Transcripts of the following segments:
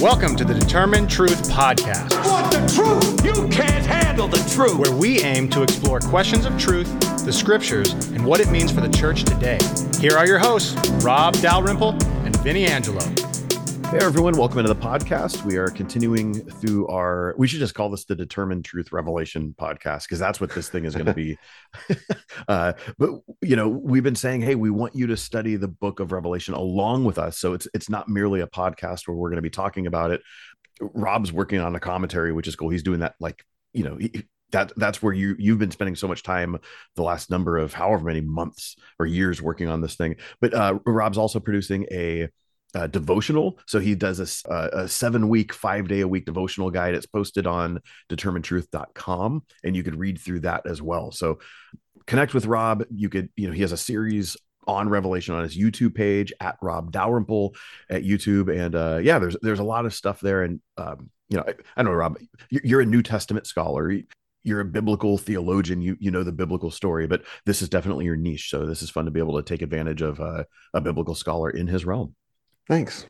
Welcome to the Determine Truth Podcast, Want the truth? You can't handle the truth. where we aim to explore questions of truth, the scriptures, and what it means for the church today. Here are your hosts, Rob Dalrymple and Vinnie Angelo. Hey everyone, welcome into the podcast. We are continuing through our we should just call this the Determine Truth Revelation podcast because that's what this thing is going to be. uh, but you know, we've been saying, hey, we want you to study the book of Revelation along with us. So it's it's not merely a podcast where we're going to be talking about it. Rob's working on a commentary, which is cool. He's doing that like, you know, he, that that's where you you've been spending so much time the last number of however many months or years working on this thing. But uh, Rob's also producing a uh, devotional. So he does a, a seven week, five day a week devotional guide. It's posted on determinetruth.com and you could read through that as well. So connect with Rob. You could, you know, he has a series on Revelation on his YouTube page at Rob Dalrymple at YouTube. And uh, yeah, there's there's a lot of stuff there. And um, you know, I, I know Rob, you're, you're a New Testament scholar. You're a biblical theologian. You you know the biblical story, but this is definitely your niche. So this is fun to be able to take advantage of uh, a biblical scholar in his realm. Thanks.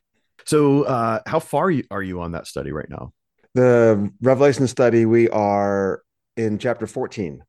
So, uh, how far are you on that study right now? The Revelation study, we are in chapter 14,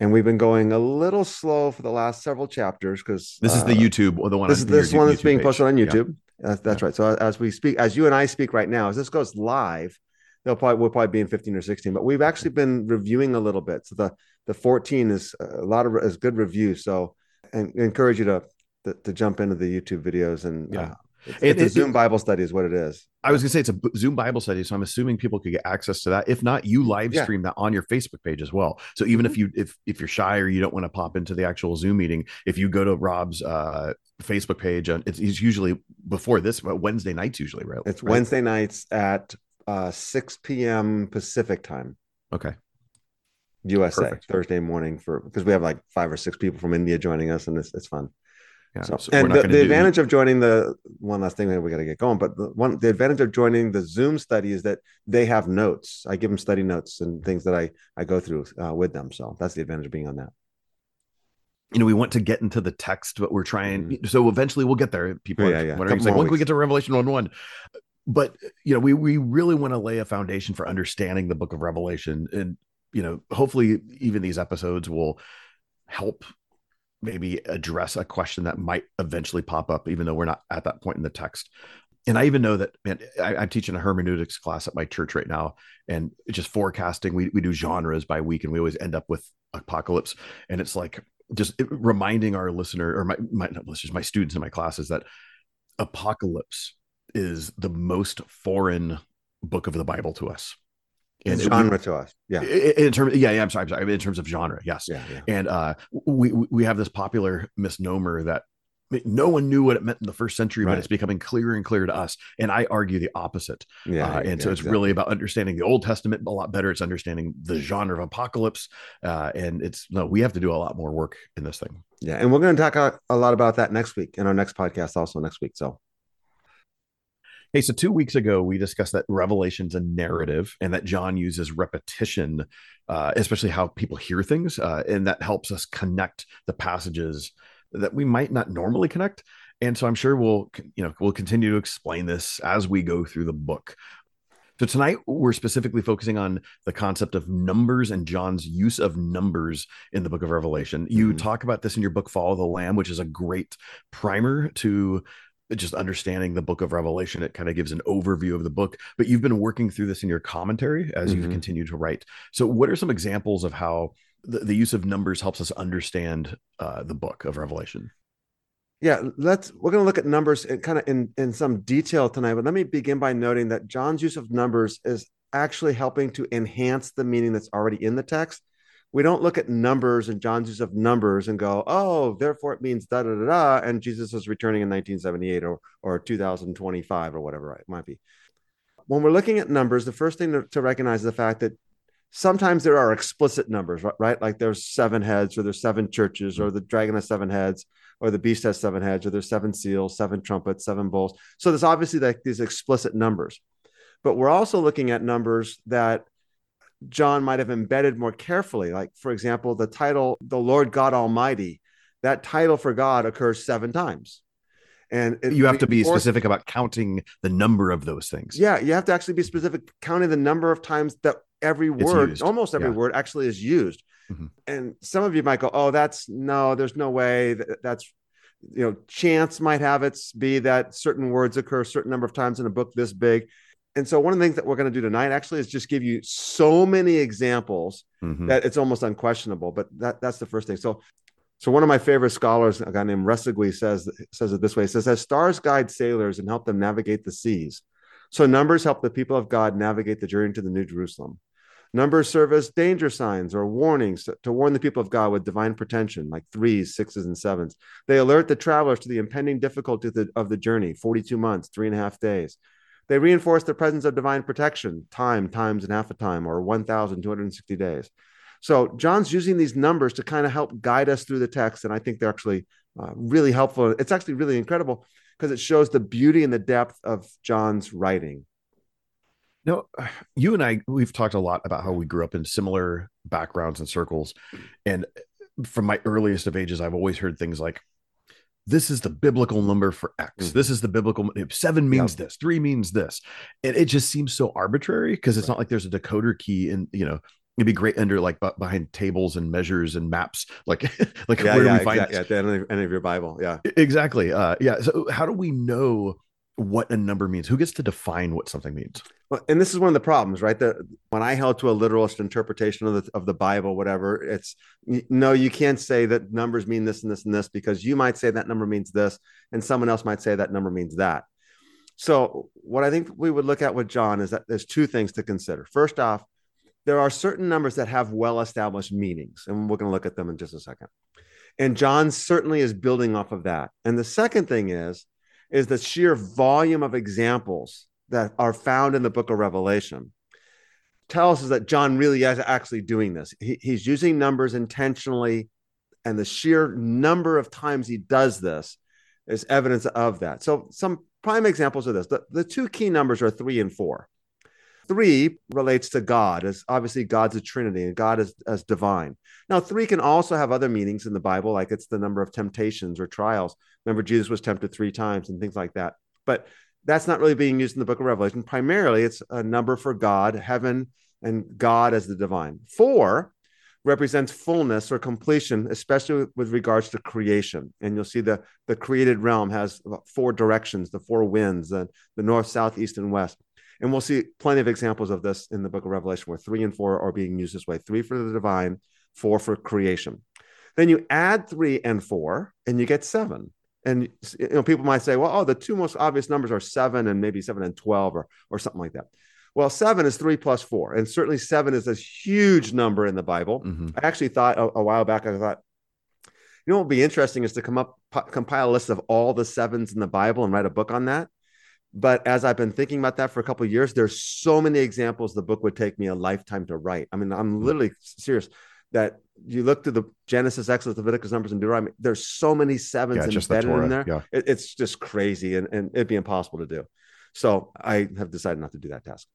and we've been going a little slow for the last several chapters because This is the YouTube, or the one. This on is this one that's YouTube being page. posted on Yeah. YouTube. That's, that's right. So as we speak, as you and I speak right now, as this goes live, they'll probably we'll probably be in 15 or 16. But we've actually been reviewing a little bit. So the the 14 is a lot of is good review. So and encourage you to to, to jump into the YouTube videos and Yeah. uh, it's, It- it's a it- Zoom Bible study is what it is. I was gonna say it's a Zoom Bible study, so I'm assuming people could get access to that. If not, you live Yeah. stream that on your Facebook page as well. So even if you if if you're shy or you don't want to pop into the actual Zoom meeting, if you go to Rob's uh, Facebook page, and it's, it's usually before this, but Wednesday nights usually, right? It's Right? Wednesday nights at uh, 6 p.m. Pacific time, Okay, USA. Perfect. Thursday morning for because we have like five or six people from India joining us, and it's it's fun. Yeah. So, and the, the advantage of joining the one last thing that we got to get going, but the one the advantage of joining the Zoom study is that they have notes. I give them study notes and things that I I go through uh, with them. So that's the advantage of being on that. you know, we want to get into the text, but we're trying. So eventually, we'll get there. People, Yeah, are yeah. wondering, like, when can we get to Revelation one one? But you know, we we really want to lay a foundation for understanding the Book of Revelation, and you know, hopefully, even these episodes will help maybe address a question that might eventually pop up, even though we're not at that point in the text. And I even know that man, I, I'm teaching a hermeneutics class at my church right now, and just forecasting. We we do genres by week, and we always end up with apocalypse, and it's like just reminding our listener or my my not listeners, my students in my classes that apocalypse is the most foreign book of the Bible to us. It- genre to us. Yeah. in, in terms, yeah, yeah, I'm sorry, I'm sorry. In terms of genre, yes. Yeah. Yeah. And uh, we we- have this popular misnomer that no one knew what it meant in the first century, but it's becoming clearer and clearer to us. And I argue the opposite. Yeah. Uh, and yeah, so it's exactly. really about understanding the Old Testament a lot better. It's understanding the genre of apocalypse, uh, and it's no, we have to do a lot more work in this thing. Yeah. And we're going to talk a, a lot about that next week in our next podcast, also next week. So Hey, so two weeks ago we discussed that Revelation's a narrative, and that John uses repetition, uh, especially how people hear things, uh, and that helps us connect the passages that we might not normally connect. And so I'm sure we'll, you know, we'll continue to explain this as we go through the book. So tonight we're specifically focusing on the concept of numbers and John's use of numbers in the book of Revelation. You Mhm. talk about this in your book Follow the Lamb, which is a great primer to just understanding the book of Revelation. It kind of gives an overview of the book, but you've been working through this in your commentary as you've Mhm. continued to write. So what are some examples of how the, the use of numbers helps us understand uh, the book of Revelation? Yeah, let's we're going to look at numbers in kind of in in some detail tonight, but let me begin by noting that John's use of numbers is actually helping to enhance the meaning that's already in the text. We don't look at numbers and John's use of numbers and go, "Oh, therefore it means da da da da," and Jesus is returning in 1978 or or 2025 or whatever it might be. When we're looking at numbers, the first thing to, to recognize is the fact that sometimes there are explicit numbers, right? right? Like there's seven heads, or there's seven churches, or the dragon has seven heads, or the beast has seven heads, or there's seven seals, seven trumpets, seven bowls. So there's obviously like these explicit numbers. But we're also looking at numbers that John might have embedded more carefully. Like, for example, the title, the Lord God Almighty, that title for God occurs seven times. And it you have to be reinforces- specific about counting the number of those things. Yeah, you have to actually be specific, counting the number of times that every word, almost every Yeah. word, actually is used. Mhm. And some of you might go, "Oh, that's no, there's no way. That, that's you know, chance might have it be that certain words occur a certain number of times in a book this big." And so, one of the things that we're going to do tonight actually is just give you so many examples Mhm. that it's almost unquestionable. But that that's the first thing. So, so one of my favorite scholars, a guy named Resseguie, says says it this way: he says, "As stars guide sailors and help them navigate the seas, so numbers help the people of God navigate the journey to the New Jerusalem. Numbers serve as danger signs or warnings to, to warn the people of God with divine protection, like threes, sixes, and sevens. They alert the travelers to the impending difficulty of the, of the journey, 42 months, three and a half days. They reinforce the presence of divine protection, time, times, and half a time, or 1,260 days. So John's using these numbers to kind of help guide us through the text, and I think they're actually uh, really helpful. It's actually really incredible because it shows the beauty and the depth of John's writing. No, you and I, we've talked a lot about how we grew up in similar backgrounds and circles. And from my earliest of ages, I've always heard things like, this is the biblical number for X. Mhm. This is the biblical seven means this, three means this. And it just seems so arbitrary because it's not like there's a decoder key and you know, it'd be great under like behind tables and measures and maps. Like, like Yeah, where yeah, do we find exactly. At the end of, end of your Bible. Yeah. Exactly. Uh, yeah. So how do we know what a number means? Who gets to define what something means? Well, and this is one of the problems, right? That when I held to a literalist interpretation of the of the Bible, whatever, it's no, you can't say that numbers mean this and this and this because you might say that number means this, and someone else might say that number means that. So, what I think we would look at with John is that there's two things to consider. First off, there are certain numbers that have well established meanings, and we're going to look at them in just a second. And John certainly is building off of that. And the second thing is, is the sheer volume of examples that are found in the book of Revelation tells us that John really is actually doing this. He, he's using numbers intentionally, and the sheer number of times he does this is evidence of that. So, some prime examples of this the, the two key numbers are three and four. Three relates to God, as obviously God's a Trinity and God is as divine. Now, three can also have other meanings in the Bible, like it's the number of temptations or trials. Remember, Jesus was tempted three times and things like that. But that's not really being used in the book of Revelation. Primarily, it's a number for God, heaven, and God as the divine. Four represents fullness or completion, especially with regards to creation. And you'll see the, the created realm has four directions, the four winds, the, the north, south, east, and west. And we'll see plenty of examples of this in the book of Revelation where three and four are being used this way three for the divine, four for creation. Then you add three and four, and you get seven. And you know, people might say, well, oh, the two most obvious numbers are seven and maybe seven and 12 or, or something like that. Well, seven is three plus four. And certainly seven is this huge number in the Bible. Mhm. I actually thought a, a while back, I thought, you know what would be interesting is to come up, p- compile a list of all the sevens in the Bible and write a book on that. But as I've been thinking about that for a couple of years, there's so many examples the book would take me a lifetime to write. I mean, I'm Hmm. literally serious that you look to the Genesis, Exodus, Leviticus, Numbers, and Deuteronomy. There's so many sevens Yeah, just the embedded in there. Yeah. It- it's just crazy, and, and it'd be impossible to do. So I have decided not to do that task.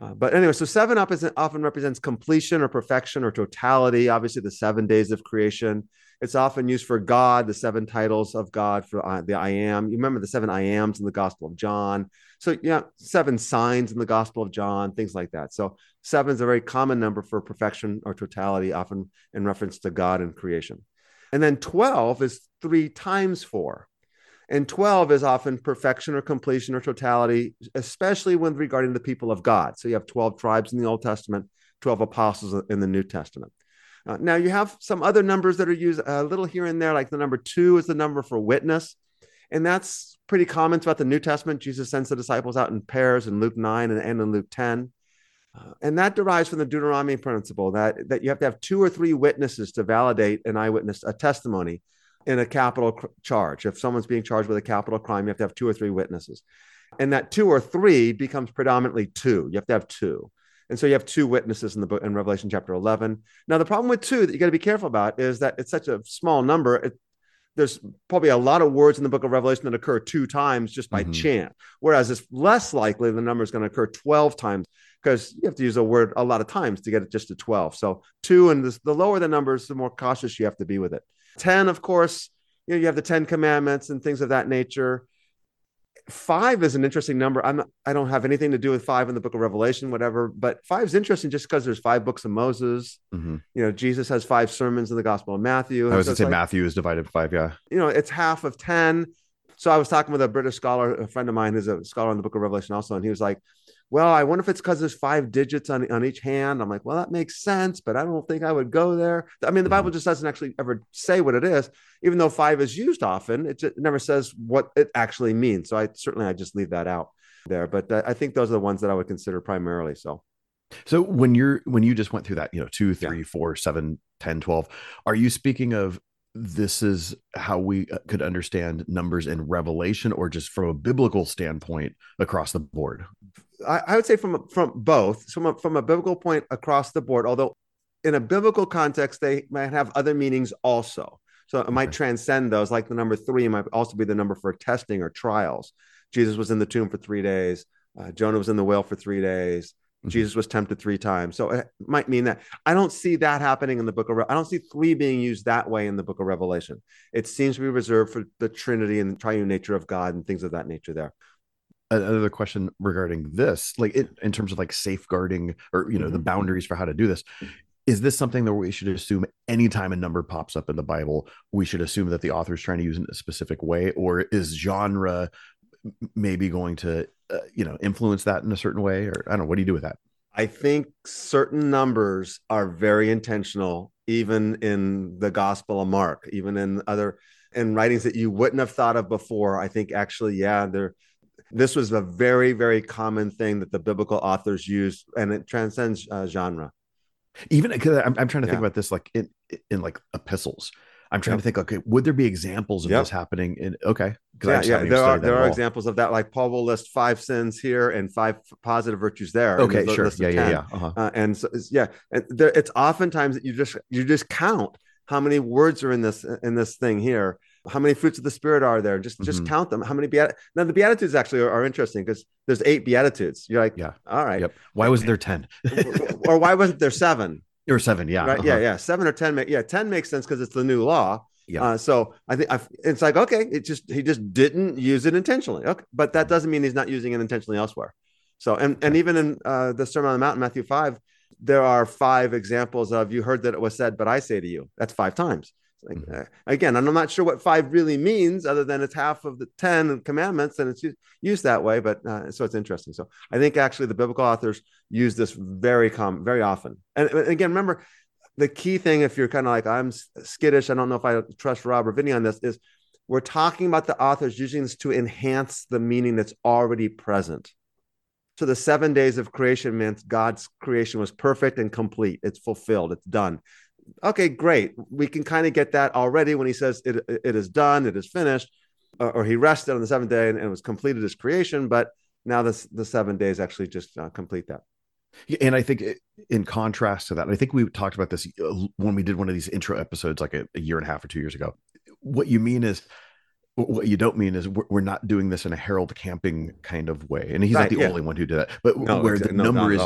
Uh, but anyway, so seven up is often represents completion or perfection or totality. Obviously, the seven days of creation. It's often used for God, the seven titles of God for uh, the I am. You remember the seven I ams in the Gospel of John. So yeah, seven signs in the Gospel of John, things like that. So seven is a very common number for perfection or totality, often in reference to God and creation. And then 12 is three times four. And 12 is often perfection or completion or totality, especially when regarding the people of God. So you have 12 tribes in the Old Testament, 12 apostles in the New Testament. Uh, now you have some other numbers that are used a little here and there, like the number two is the number for witness. And that's pretty common throughout the New Testament. Jesus sends the disciples out in pairs in Luke 9 and, and in Luke 10. Uh, and that derives from the Deuteronomy principle that, that you have to have two or three witnesses to validate an eyewitness, a testimony in a capital cr- charge. If someone's being charged with a capital crime, you have to have two or three witnesses. And that two or three becomes predominantly two. You have to have two. And so you have two witnesses in the book in Revelation chapter 11. Now, the problem with two that you got to be careful about is that it's such a small number. It, there's probably a lot of words in the book of Revelation that occur two times just by Mhm. chance. Whereas it's less likely the number is going to occur 12 times because you have to use a word a lot of times to get it just to 12. So two and this, the lower the numbers, the more cautious you have to be with it. 10, of course, you know, you have the Ten Commandments and things of that nature. Five is an interesting number. I'm I don't have anything to do with five in the book of Revelation, whatever, but five is interesting just because there's five books of Moses. Mm-hmm. You know, Jesus has five sermons in the Gospel of Matthew. I was So gonna say like- Matthew is divided by five. Yeah. you know, it's half of 10. So I was talking with a British scholar, a friend of mine who's a scholar in the book of Revelation also, and he was like, Well, I wonder if it's because there's five digits on, on each hand. I'm like, Well, that makes sense, but I don't think I would go there. I mean, the Bible mm-hmm. just doesn't actually ever say what it is, even though five is used often, it, just, it never says what it actually means. So I certainly I just leave that out there. But I think those are the ones that I would consider primarily. So So when you're when you just went through that, you know, two, Yeah. three, four, seven, 10, 12, are you speaking of this is how we uh, could understand numbers in Revelation or just from a biblical standpoint across the board? I, I would say from from both from a, from a biblical point across the board. Although in a biblical context, they might have other meanings also. So it might Okay. transcend those. Like the number three might also be the number for testing or trials. Jesus was in the tomb for three days. Uh, Jonah was in the whale for three days. Mhm. Jesus was tempted three times. So it might mean that. I don't see that happening in the book of. Re- I don't see three being used that way in the book of Revelation. It seems to be reserved for the Trinity and the triune nature of God and things of that nature. There. Another question regarding this, like in, in terms of like safeguarding or you know the Mhm. boundaries for how to do this, is this something that we should assume anytime a number pops up in the Bible, we should assume that the author is trying to use it in a specific way, or is genre maybe going to uh, you know influence that in a certain way, or I don't know. What do you do with that? I think certain numbers are very intentional, even in the Gospel of Mark, even in other in writings that you wouldn't have thought of before. I think actually, yeah, there. This was a very, very common thing that the biblical authors used, and it transcends uh, genre. even because I'm, I'm trying to think about this like in in like epistles i'm trying to think okay would there be examples of Yep. this happening in okay Yeah, yeah. There are there are all. examples of that. Like Paul will list five sins here and five positive virtues there. okay sure of yeah yeah yeah uh-huh. Uh, and so it's, yeah, and there, it's oftentimes that you just you just count how many words are in this in this thing here. How many fruits of the spirit are there? Just just Mhm. count them. How many beat now the beatitudes actually are, are interesting because there's eight beatitudes. You're like, Yeah. all right, Yep. why was there 10 or why wasn't there seven? Or 7 yeah right? uh-huh. Yeah, yeah, seven or ten. Make, yeah, ten makes sense because it's the new law. Yeah. Uh, so I think it's like okay, it just he just didn't use it intentionally. Okay, but that doesn't mean he's not using it intentionally elsewhere. So and and even in uh, the Sermon on the Mount, in Matthew five, there are five examples of you heard that it was said, but I say to you. That's five times. Like, Mhm. uh, again, and I'm not sure what five really means, other than it's half of the ten commandments, and it's used, used that way. But uh, so it's interesting. So I think actually the biblical authors use this very com very often. And, and again, remember the key thing, if you're kind of like I'm skittish, I don't know if I trust Rob or Vinnie on this, is we're talking about the authors using this to enhance the meaning that's already present. So the seven days of creation meant God's creation was perfect and complete. It's fulfilled. It's done. Okay, great. We can kind of get that already when he says it, it is done, it is finished, or, or he rested on the seventh day and, and was completed his creation. But now this the seven days actually just uh, complete that. And i think in contrast to that i think we talked about this uh, when we did one of these intro episodes like a, a year and a half or two years ago what you mean is what you don't mean is we're, not doing this in a Harold camping kind of way and he's Right, not the yeah. only one who did that but No, where exa- the no, number is.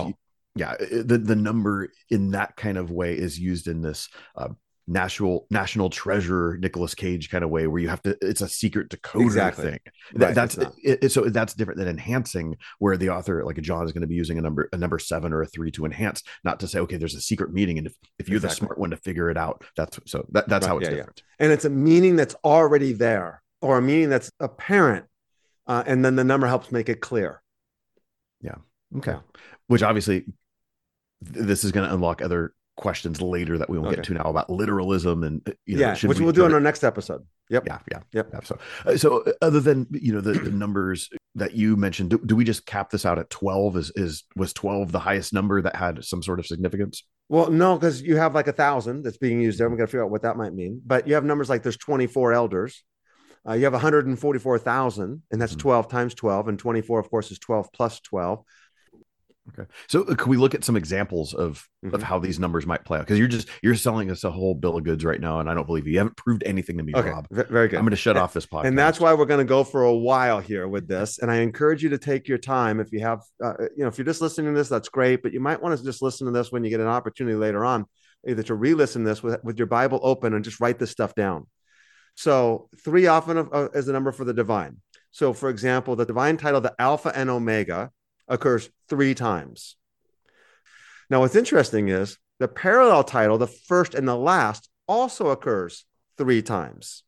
Yeah the, the number in that kind of way is used in this uh, national national treasure Nicolas Cage kind of way where you have to it's a secret decoder Exactly. thing That- Right, that's it, it- so that's different than enhancing where the author like a John is going to be using a number a number seven or a three to enhance not to say okay there's a secret meaning and if, if you're the smart one to figure it out that's so that, that's Right, how it's yeah, yeah. different and it's a meaning that's already there or a meaning that's apparent uh, and then the number helps make it clear Yeah. okay Yeah. which obviously this is going to unlock other questions later that we won't Okay. get to now about literalism and uh, you know, yeah which we we'll do to- our next episode yep yeah yeah Yep. yeah. so uh, so uh, other than you know the, the numbers that you mentioned do, do we just cap this out at 12 is is was 12 the highest number that had some sort of significance well no because you have like a thousand that's being used there we got to figure out what that might mean but you have numbers like there's 24 elders uh, you have 144000 and that's Mhm. 12 times 12 and 24 of course is 12 plus 12 okay. So uh, can we look at some examples of of Mhm. how these numbers might play out? Because you're just you're selling us a whole bill of goods right now and i don't believe you, you haven't proved anything to me okay. Rob. V- very good. I'm going to shut And- off this podcast. and that's why we're going to go for a while here with this and i encourage you to take your time if you have uh, you know if you're just listening to this that's great but you might want to just listen to this when you get an opportunity later on either to re-listen this with, with your bible open and just write this stuff down. So three often uh, is the number for the divine. So, for example, the divine title, the Alpha and Omega, occurs three times. Now, what's interesting is the parallel title, the first and the last, also occurs three times.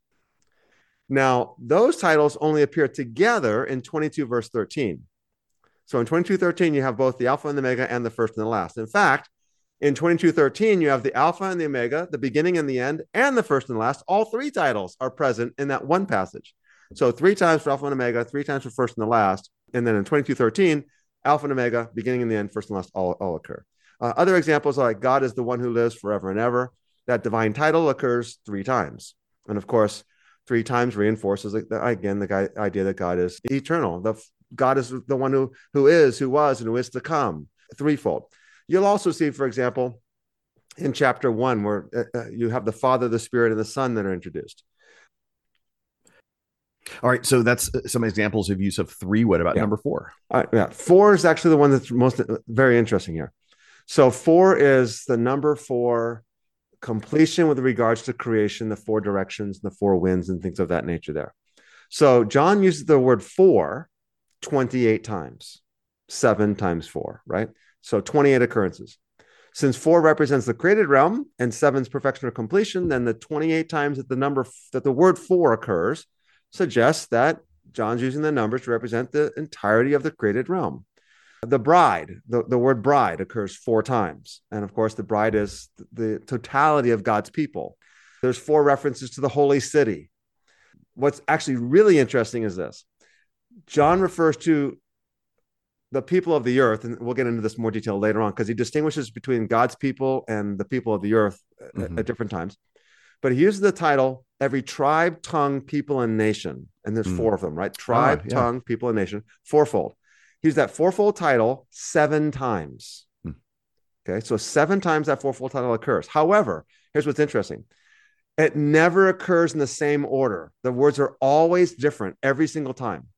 Now, those titles only appear together in 22, verse 13. So in 22:13, you have both the Alpha and the Omega and the first and the last. In fact, in 22:13, you have the Alpha and the Omega, the beginning and the end, and the first and the last. All three titles are present in that one passage. So three times for Alpha and Omega, three times for first and the last. And then in 22:13, Alpha and Omega, beginning and the end, first and last, all, all occur. Uh, other examples are like God is the one who lives forever and ever. That divine title occurs three times. And of course, three times reinforces again the idea that God is eternal. The God is the one who who is, who was, and who is to come. Threefold. You'll also see, for example, in chapter one, where uh, uh, you have the Father, the Spirit, and the Son that are introduced. All right, so that's uh, some examples of use of three. What about yeah. number four? Uh, yeah, four is actually the one that's most uh, very interesting here. So four is the number for completion with regards to creation, the four directions, the four winds, and things of that nature. There. So John uses the word four 28 times, seven times four, right? So 28 occurrences. Since four represents the created realm and seven's perfection or completion, then the 28 times that the number that the word four occurs suggests that John's using the numbers to represent the entirety of the created realm. The bride, the, the word bride occurs four times. And of course, the bride is the totality of God's people. There's four references to the holy city. What's actually really interesting is this John refers to the people of the earth, and we'll get into this more detail later on because he distinguishes between God's people and the people of the earth mm-hmm. at, at, different times. But he uses the title every tribe, tongue, people, and nation. And there's mm. four of them, right? Tribe, oh, yeah. tongue, people, and nation, fourfold. He used that fourfold title seven times. Mm. Okay, so seven times that fourfold title occurs. However, here's what's interesting it never occurs in the same order. The words are always different every single time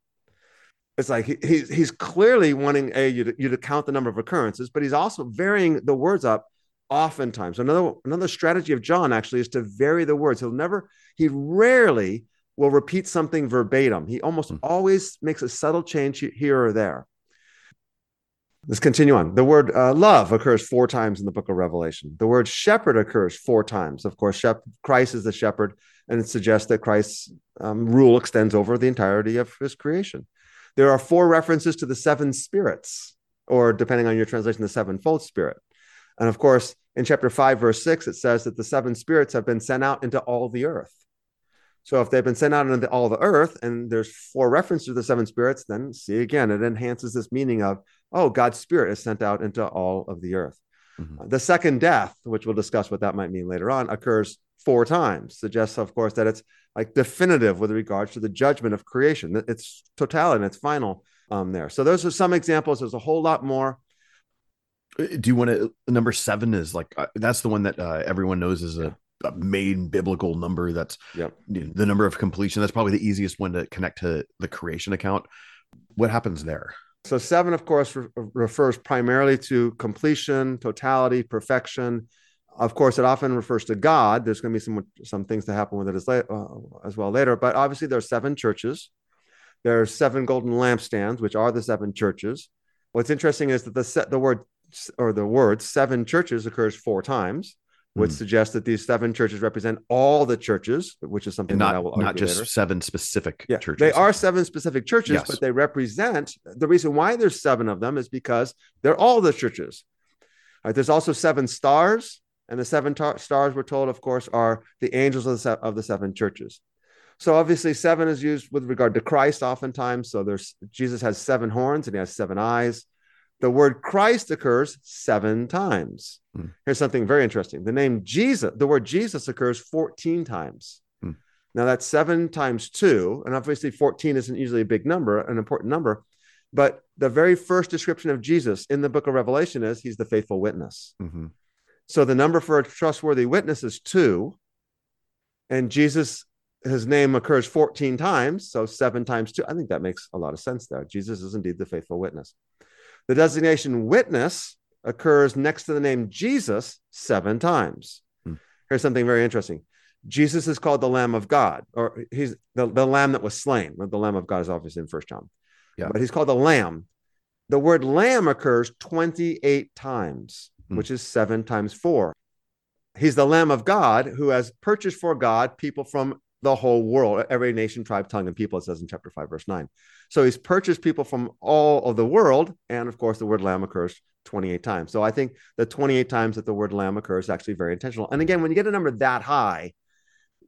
it's like he, he's he's clearly wanting a you to, you to count the number of occurrences, but he's also varying the words up oftentimes. Another another strategy of John actually is to vary the words. He'll never, he rarely will repeat something verbatim. He almost mm. always makes a subtle change here or there. Let's continue on. The word uh, love occurs four times in the book of Revelation. The word shepherd occurs four times. Of course, shep- Christ is the shepherd, and it suggests that Christ's um, rule extends over the entirety of his creation. There are four references to the seven spirits, or depending on your translation, the sevenfold spirit. And of course, in chapter 5, verse 6, it says that the seven spirits have been sent out into all the earth. So if they've been sent out into all the earth, and there's four references to the seven spirits, then see again, it enhances this meaning of, oh, God's spirit is sent out into all of the earth. Mm-hmm. The second death, which we'll discuss what that might mean later on, occurs four times. Suggests, of course, that it's like definitive with regards to the judgment of creation. It's totality and it's final um, there. So those are some examples. There's a whole lot more. Uh, do you want to? Number seven is like uh, that's the one that uh, everyone knows is a main biblical number. That's yep. the number of completion. That's probably the easiest one to connect to the creation account. What happens there? So seven, of course, re- refers primarily to completion, totality, perfection. Of course, it often refers to God. There's going to be some some things to happen with it as, uh, as well later. But obviously, there are seven churches. There are seven golden lampstands, which are the seven churches. What's interesting is that the set, the word or the word seven churches occurs four times which mm. suggests that these seven churches represent all the churches, which is something not, that I will not just later. seven specific yeah, churches. They are seven specific churches, yes. but they represent the reason why there's seven of them is because they're all the churches. Right, there's also seven stars, and the seven tar- stars we're told, of course, are the angels of the, se- of the seven churches. So obviously, seven is used with regard to Christ oftentimes. So there's Jesus has seven horns and he has seven eyes the word Christ occurs seven times. Hmm. Here's something very interesting. The name Jesus, the word Jesus occurs 14 times. Hmm. Now that's seven times two. And obviously, 14 isn't usually a big number, an important number. But the very first description of Jesus in the book of Revelation is he's the faithful witness. Mm-hmm. So the number for a trustworthy witness is two. And Jesus, his name occurs 14 times. So seven times two. I think that makes a lot of sense there. Jesus is indeed the faithful witness. The designation witness occurs next to the name Jesus seven times. Hmm. Here's something very interesting. Jesus is called the Lamb of God, or he's the, the Lamb that was slain. The Lamb of God is obviously in First John, Yeah. but he's called the Lamb. The word Lamb occurs 28 times, Hmm. which is seven times four. He's the Lamb of God who has purchased for God people from the whole world, every nation, tribe, tongue, and people, it says in chapter 5, verse 9. So he's purchased people from all of the world. And of course, the word lamb occurs 28 times. So I think the 28 times that the word lamb occurs is actually very intentional. And again, when you get a number that high,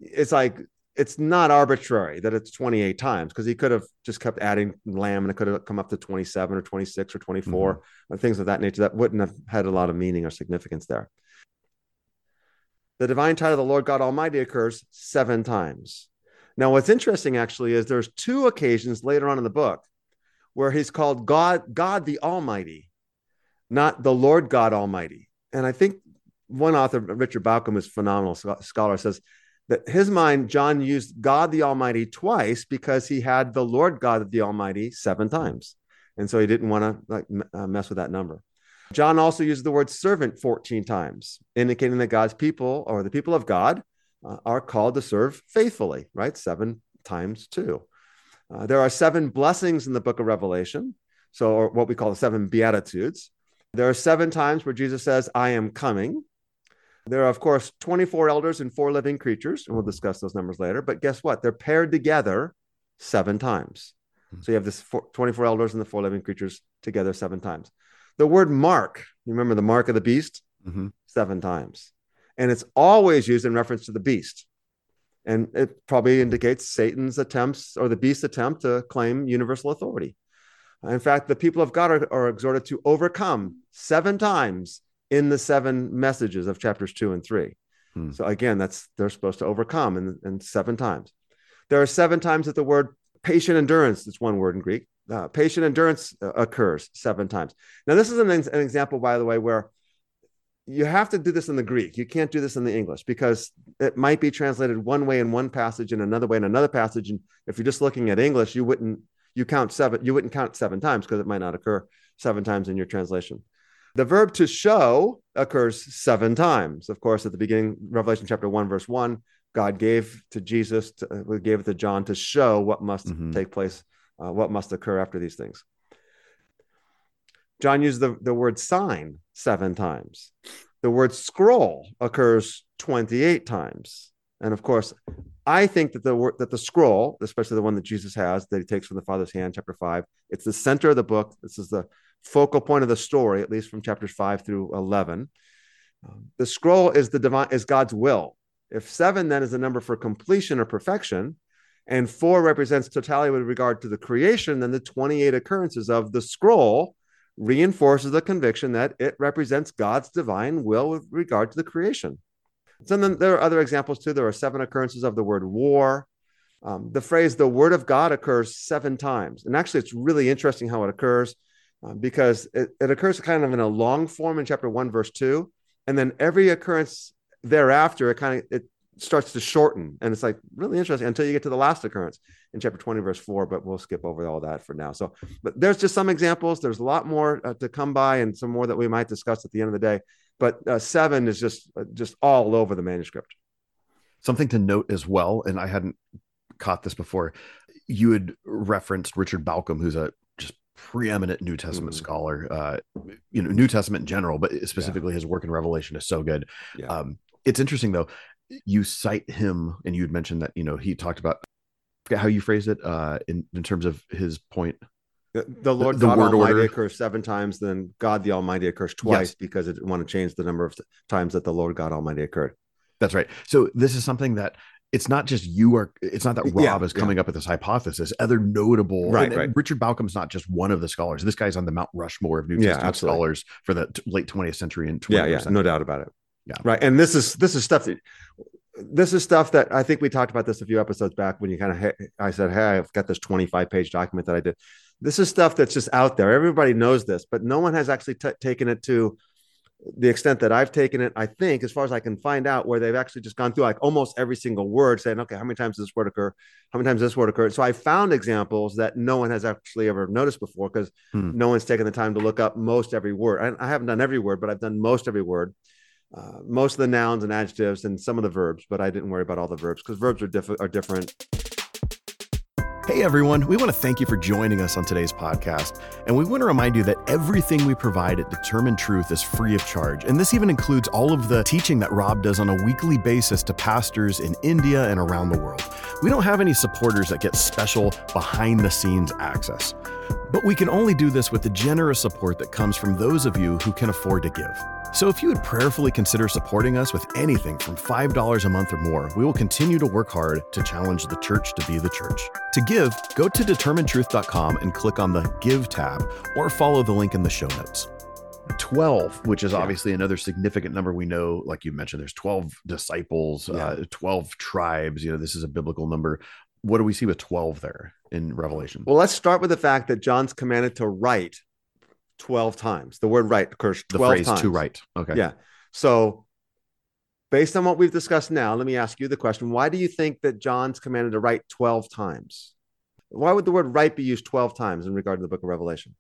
it's like it's not arbitrary that it's 28 times because he could have just kept adding lamb and it could have come up to 27 or 26 or 24 mm-hmm. or things of that nature that wouldn't have had a lot of meaning or significance there. The divine title of the Lord God Almighty occurs seven times. Now, what's interesting actually is there's two occasions later on in the book where he's called God, God the Almighty, not the Lord God Almighty. And I think one author, Richard Bauckham, is a phenomenal scholar, says that his mind, John used God the Almighty twice because he had the Lord God of the Almighty seven times. And so he didn't want to like uh, mess with that number. John also uses the word servant 14 times, indicating that God's people or the people of God uh, are called to serve faithfully, right? Seven times two. Uh, there are seven blessings in the book of Revelation. So, or what we call the seven beatitudes. There are seven times where Jesus says, I am coming. There are, of course, 24 elders and four living creatures, and we'll discuss those numbers later. But guess what? They're paired together seven times. So you have this four, 24 elders and the four living creatures together seven times. The word mark, you remember the mark of the beast? Mhm. Seven times. And it's always used in reference to the beast. And it probably indicates Satan's attempts or the beast's attempt to claim universal authority. In fact, the people of God are, are exhorted to overcome seven times in the seven messages of chapters two and three. Hmm. So again, that's they're supposed to overcome and, and seven times. There are seven times that the word patient endurance, it's one word in Greek, uh, patient endurance uh, occurs seven times. Now, this is an, an example, by the way, where you have to do this in the Greek. You can't do this in the English because it might be translated one way in one passage and another way in another passage. And if you're just looking at English, you wouldn't you count seven. You wouldn't count seven times because it might not occur seven times in your translation. The verb to show occurs seven times. Of course, at the beginning, Revelation chapter one, verse one, God gave to Jesus, to, uh, gave it to John to show what must Mhm. take place, uh, what must occur after these things. John used the, the word sign seven times. The word scroll occurs 28 times. And of course, I think that the word that the scroll, especially the one that Jesus has that he takes from the Father's hand, chapter five, it's the center of the book. This is the focal point of the story, at least from chapters five through 11. Um, the scroll is the divine is God's will. If seven then is the number for completion or perfection, and four represents totality with regard to the creation, then the 28 occurrences of the scroll reinforces the conviction that it represents God's divine will with regard to the creation. So then there are other examples too. There are seven occurrences of the word war. Um, the phrase "the word of God" occurs seven times, and actually, it's really interesting how it occurs uh, because it, it occurs kind of in a long form in chapter one, verse two, and then every occurrence thereafter, it kind of it starts to shorten, and it's like really interesting until you get to the last occurrence in chapter 20 verse 4 but we'll skip over all that for now so but there's just some examples there's a lot more uh, to come by and some more that we might discuss at the end of the day but uh, seven is just uh, just all over the manuscript Something to note as well, and I hadn't caught this before. You had referenced Richard Bauckham, who's a just preeminent New Testament Mhm. scholar. Uh, you know, New Testament in general, but specifically his work in Revelation is so good. Yeah. Um, it's interesting though. You cite him, and you had mentioned that you know he talked about. Forget how you phrase it uh, in in terms of his point. the, the lord the god word almighty order. occurs seven times then god the almighty occurs twice Yes. because it want to change the number of times that the lord god almighty occurred That's right. So this is something that it's not just you are. It's not that Rob Yeah, is yeah. coming up with this hypothesis. Other notable, Right, and- and right. Richard Bauckham's not just one of the scholars. This guy's on the Mount Rushmore of New Testament absolutely. scholars for the t- late 20th century and 21st yeah yeah no doubt about it Yeah. right and this is this is stuff that this is stuff that i think we talked about this a few episodes back when you kind of i said hey i've got this 25 page document that i did. This is stuff that's just out there. Everybody knows this but no one has actually t- taken it to the extent that i've taken it i think as far as i can find out where they've actually just gone through like almost every single word saying okay how many times does this word occur? How many times does this word occur? So i found examples that no one has actually ever noticed before because Hmm. no one's taken the time to look up most every word I, I haven't done every word but i've done most every word uh, most of the nouns and adjectives and some of the verbs, but I didn't worry about all the verbs because verbs are, diff- are different. Hey everyone, we want to thank you for joining us on today's podcast. And we want to remind you that everything we provide at Determine Truth is free of charge. And this even includes all of the teaching that Rob does on a weekly basis to pastors in India and around the world. We don't have any supporters that get special behind the scenes access. But we can only do this with the generous support that comes from those of you who can afford to give. So if you would prayerfully consider supporting us with anything from $5 a month or more, we will continue to work hard to challenge the church to be the church. To give, go to determinetruth.com and click on the Give tab or follow the link in the show notes. 12 which is Yeah. obviously another significant number we know like you mentioned there's 12 disciples Yeah. uh, 12 tribes you know this is a biblical number what do we see with 12 there in revelation Well, let's start with the fact that John's commanded to write 12 times. The word write occurs the 12 phrase times. to write okay Yeah. So, based on what we've discussed now, let me ask you the question why do you think that John's commanded to write 12 times? Why would the word write be used 12 times in regard to the book of Revelation?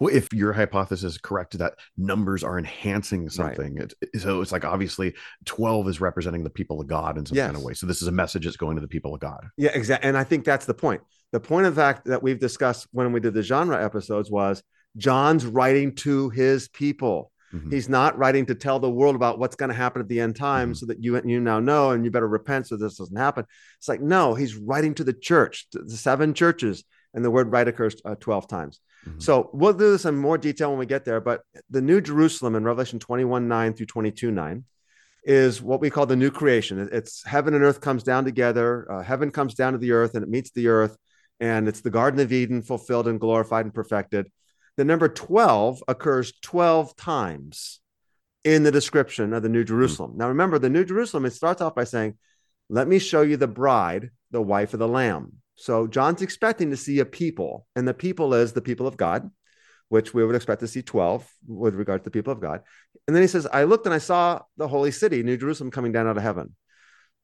well if your hypothesis is correct that numbers are enhancing something it, so it's like obviously 12 is representing the people of god in some kind of way so this is a message that's going to the people of god Yeah, exactly. And I think that's the point. The point of fact that we've discussed when we did the genre episodes was John's writing to his people. Mhm. He's not writing to tell the world about what's going to happen at the end time Mhm. so that you you now know and you better repent so this doesn't happen. It's like, no, he's writing to the church, to the seven churches, and the word write occurs uh, 12 times. Mhm. So we'll do this in more detail when we get there. But the New Jerusalem in Revelation 21 9 through 22 9 is what we call the new creation. It's heaven and earth comes down together. Uh, heaven comes down to the earth and it meets the earth. And it's the Garden of Eden fulfilled and glorified and perfected. The number 12 occurs 12 times in the description of the New hmm. Jerusalem. Now, remember, the New Jerusalem, it starts off by saying, Let me show you the bride, the wife of the Lamb. So John's expecting to see a people, and the people is the people of God, which we would expect to see 12 with regard to the people of God. And then he says, I looked and I saw the holy city, New Jerusalem, coming down out of heaven.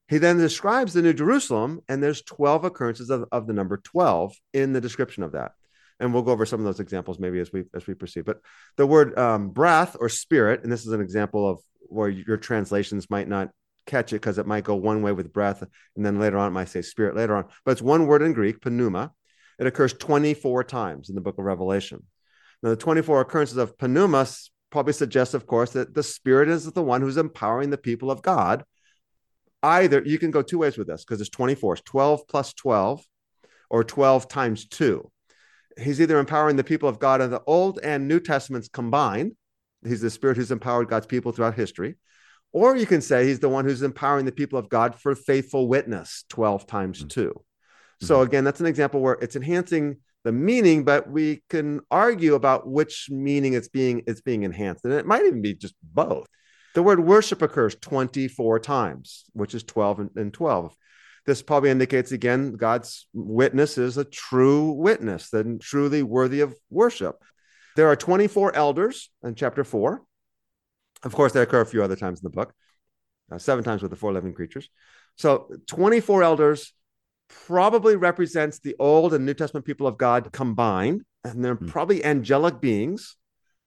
He then describes the New Jerusalem, and there's 12 occurrences of, of the number 12 in the description of that. And we'll go over some of those examples maybe as we as we proceed. But the word um, breath or spirit, and this is an example of where your translations might not catch it because it might go one way with breath, and then later on it might say spirit later on. But it's one word in Greek, pneuma. It occurs 24 times in the book of Revelation. Now, the 24 occurrences of pneuma probably suggests, of course, that the Spirit is the one who's empowering the people of God. Either you can go two ways with this because it's 24, it's 12 plus 12 or 12 times two. He's either empowering the people of God in the Old and New Testaments combined. He's the Spirit who's empowered God's people throughout history. Or you can say he's the one who's empowering the people of God for faithful witness 12 times Mhm. 2. So again, that's an example where it's enhancing the meaning, but we can argue about which meaning it's being it's being enhanced. And it might even be just both. The word worship occurs 24 times, which is 12 and, and 12. This probably indicates again God's witness is a true witness, then truly worthy of worship. There are 24 elders in chapter 4. Of course, they occur a few other times in the book, uh, seven times with the four living creatures. So 24 elders probably represents the Old and New Testament people of God combined. And they're Hmm. probably angelic beings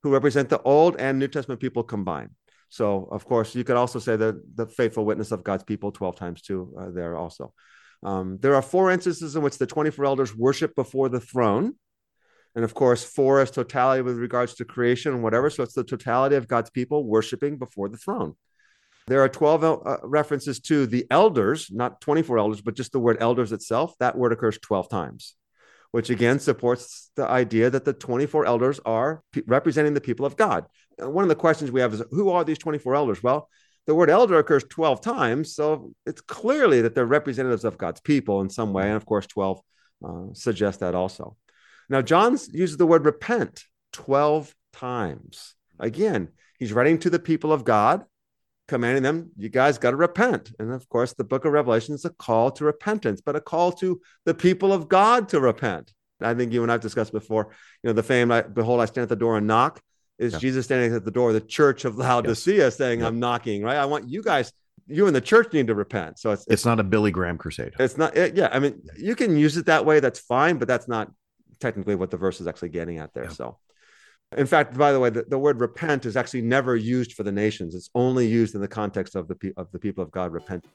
who represent the Old and New Testament people combined. So, of course, you could also say that the faithful witness of God's people 12 times too, uh, there also. Um, there are four instances in which the 24 elders worship before the throne. And of course, four is totality with regards to creation and whatever. So it's the totality of God's people worshiping before the throne. There are 12 uh, references to the elders, not 24 elders, but just the word elders itself. That word occurs 12 times, which again supports the idea that the 24 elders are representing the people of God. Uh, one of the questions we have is who are these 24 elders? Well, the word elder occurs 12 times. So it's clearly that they're representatives of God's people in some way. And of course, 12 uh, suggests that also. Now, John uses the word repent 12 times. Again, he's writing to the people of God, commanding them, you guys got to repent. And of course, the book of Revelation is a call to repentance, but a call to the people of God to repent. I think you and I've discussed before, you know, the fame, behold, I stand at the door and knock is Yeah. Jesus standing at the door, the church of Laodicea saying, Yep. I'm knocking, right? I want you guys, you and the church need to repent. So it's, It's not a Billy Graham crusade. it's not, it- yeah. I mean, you can use it that way. That's fine, but that's not technically what the verse is actually getting at there. Yeah. So, In fact, by the way, the, the word repent is actually never used for the nations. It's only used in the context of the, pe- of the people of God repent.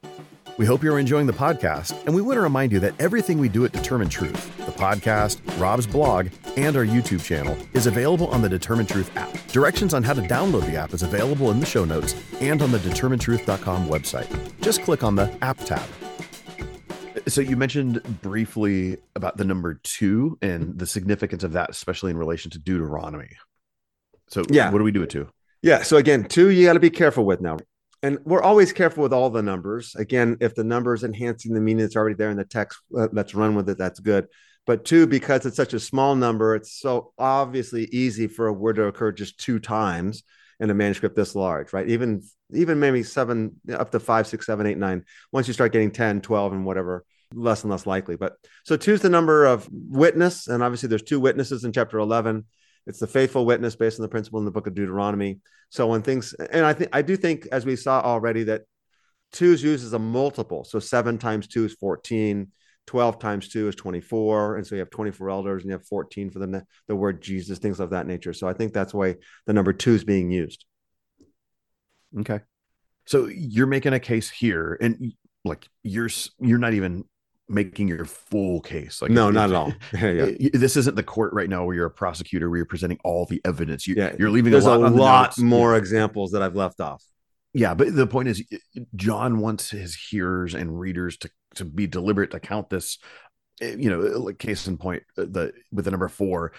We hope you're enjoying the podcast, and we want to remind you that everything we do at Determine Truth, the podcast, Rob's blog, and our YouTube channel, is available on the Determine Truth app. Directions on how to download the app is available in the show notes and on the determinetruth.com website. Just click on the app tab. So you mentioned briefly about the number two and the significance of that, especially in relation to Deuteronomy. So Yeah. what do we do it to? Yeah. So again, two you got to be careful with now. And we're always careful with all the numbers. Again, if the number is enhancing the meaning that's already there in the text, uh, let's run with it. That's good. But two, because it's such a small number, it's so obviously easy for a word to occur just two times in a manuscript this large, right? Even even maybe seven, up to five, six, seven, eight, nine. Once you start getting 10, 12, and whatever, less and less likely. But so two is the number of witness. And obviously there's two witnesses in chapter 11. It's the faithful witness based on the principle in the book of Deuteronomy. So when things, and I think I do think, as we saw already, that two is used as a multiple. So seven times two is 14, 12 times two is 24. And so you have 24 elders and you have 14 for the, the word Jesus, things of that nature. So I think that's why the number two is being used. Okay. So you're making a case here, and like you're you're not even making your full case. Like no, not at all. yeah. This isn't the court right now where you're a prosecutor where you're presenting all the evidence. You, Yeah, you're leaving There's a lot, on lot notes. more examples that I've left off. Yeah, but the point is, John wants his hearers and readers to to be deliberate to count this. eh, You know, like case in point, uh, the with the number four,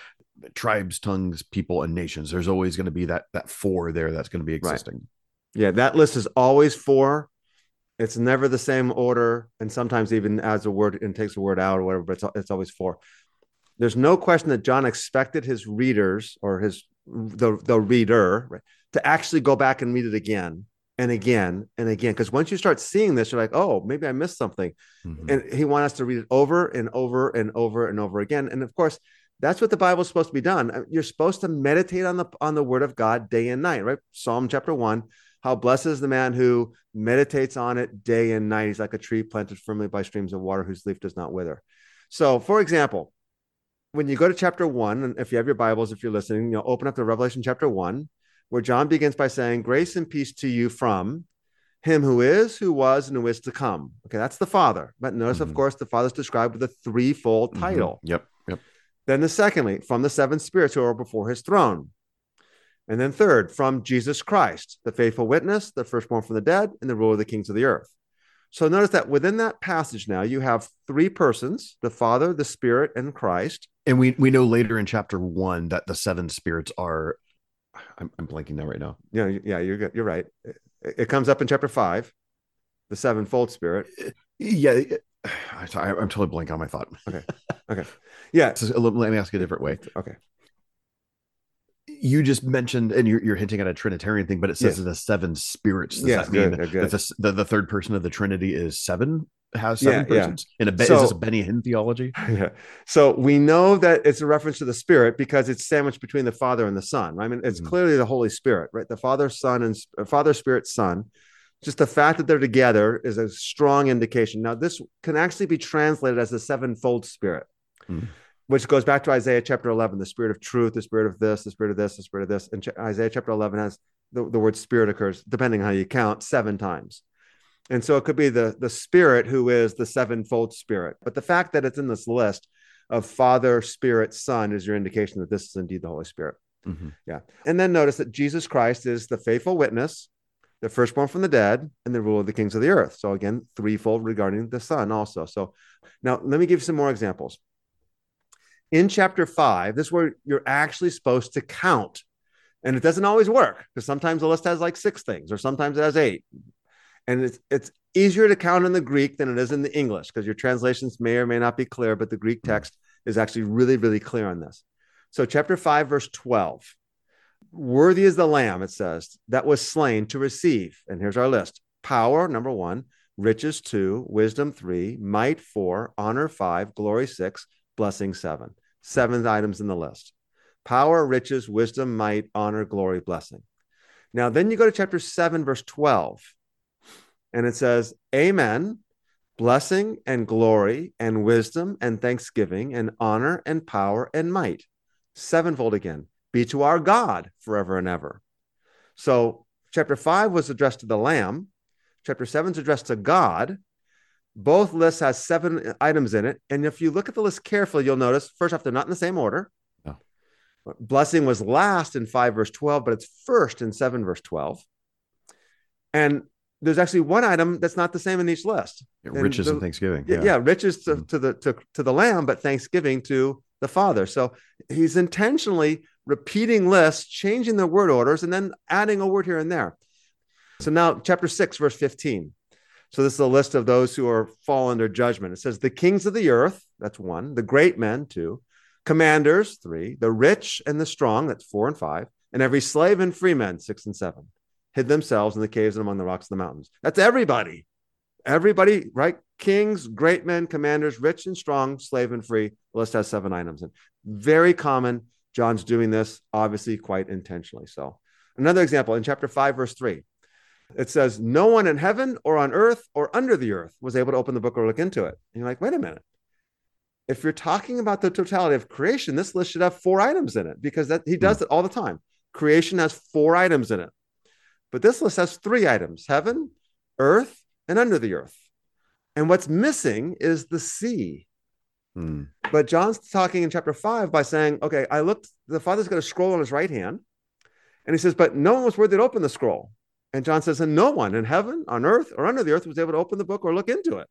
tribes, tongues, people, and nations. There's always going to be that that four there that's going to be Right. existing. Yeah, that list is always four. It's never the same order, and sometimes even adds a word and takes a word out or whatever. But it's, it's always four. There's no question that John expected his readers or his the the reader right, to actually go back and read it again and again and again. Because once you start seeing this, you're like, oh, maybe I missed something. Mhm. And he wants us to read it over and over and over and over again. And of course, that's what the Bible's supposed to be done. Uh, You're supposed to meditate on the on the word of God day and night, right? Psalm chapter one. How blessed is the man who meditates on it day and night. He's like a tree planted firmly by streams of water whose leaf does not wither. So, for example, when you go to chapter one, and if you have your Bibles, if you're listening, you know, open up to Revelation chapter one, where John begins by saying, Grace and peace to you from him who is, who was, and who is to come. Okay, that's the Father. But notice, of Mhm. course, the Father's described with a threefold Mhm. title. Yep. Yep. Then the secondly, from the seven spirits who are before his throne. And then third, from Jesus Christ, the faithful witness, the firstborn from the dead, and the ruler of the kings of the earth. So notice that within that passage now, you have three persons the Father, the Spirit, and Christ. And we we know later in chapter one that the seven spirits are. I'm, I'm blanking now right now. Yeah, yeah, you're good. You're right. It, it comes up in chapter five, the sevenfold Spirit. Yeah, I'm totally blanking on my thought. Okay, okay, yeah. So let let me ask you a different way. Okay. You just mentioned, and you're, you're hinting at a Trinitarian thing, but it says the seven spirits. Does Yes, that mean good, good, that the, the, the third person of the Trinity is seven? Has Yeah, seven yeah. persons? In a So- is this a Benny Hinn theology? Yeah. So we know that it's a reference to the Spirit because it's sandwiched between the Father and the Son. I mean, it's Mhm. clearly the Holy Spirit, right? The Father, Son, and uh, Father, Spirit, Son. Just the fact that they're together is a strong indication. Now, this can actually be translated as the sevenfold Spirit, Mhm. Which goes back to Isaiah chapter 11 the Spirit of truth, the Spirit of this, the Spirit of this, the Spirit of this. And Isaiah chapter 11 has the, the word Spirit occurs, depending on how you count, seven times. And so it could be the, the Spirit who is the sevenfold Spirit. But the fact that it's in this list of Father, Spirit, Son is your indication that this is indeed the Holy Spirit. Mhm. Yeah. And then notice that Jesus Christ is the faithful witness, the firstborn from the dead, and the ruler of the kings of the earth. So again, threefold regarding the Son also. So now let me give you some more examples. In chapter five, this is where you're actually supposed to count. And it doesn't always work because sometimes the list has like six things, or sometimes it has eight. And it's it's easier to count in the Greek than it is in the English because your translations may or may not be clear, but the Greek text is actually really, really clear on this. So, chapter 5, verse 12 Worthy is the Lamb, it says, that was slain to receive. And here's our list power, number one, riches, two, wisdom, three, might, four, honor, five, glory, six, blessing, seven. Seven items in the list power, riches, wisdom, might, honor, glory, blessing. Now, then you go to chapter 7, verse 12, and it says, Amen, blessing and glory and wisdom and thanksgiving and honor and power and might. Sevenfold again. be to our God forever and ever. So, chapter five was addressed to the Lamb, chapter seven is addressed to God. Both lists has seven items in it. And if you look at the list carefully, you'll notice first off, they're not in the same order. No. Blessing was last in 5 verse 12, but it's first in 7 verse 12. And there's actually one item that's not the same in each list. Yeah, And riches the- and Thanksgiving. Yeah, yeah riches to, Mhm. to the to, to the lamb, but thanksgiving to the father. So he's intentionally repeating lists, changing the word orders, and then adding a word here and there. So now, chapter six, verse 15. So this is a list of those who are fall under judgment. It says the kings of the earth, that's one, the great men, two, commanders, three, the rich and the strong, that's four and five, and every slave and free man, six and seven, hid themselves in the caves and among the rocks of the mountains. That's everybody. Everybody, right? Kings, great men, commanders, rich and strong, slave and free. The list has seven items. And very common. John's doing this, obviously, quite intentionally. So, another example in chapter 5, verse 3, it says, No one in heaven or on earth or under the earth was able to open the book or look into it. And you're like, wait a minute. If you're talking about the totality of creation, this list should have four items in it because that he does it all the time. Creation has four items in it. But this list has three items heaven, earth, and under the earth. And what's missing is the sea. Hmm. But John's talking in chapter five by saying, okay, I looked, the Father's got a scroll on his right hand. And he says, but no one was worthy to open the scroll. And John says, and no one in heaven, on earth, or under the earth was able to open the book or look into it.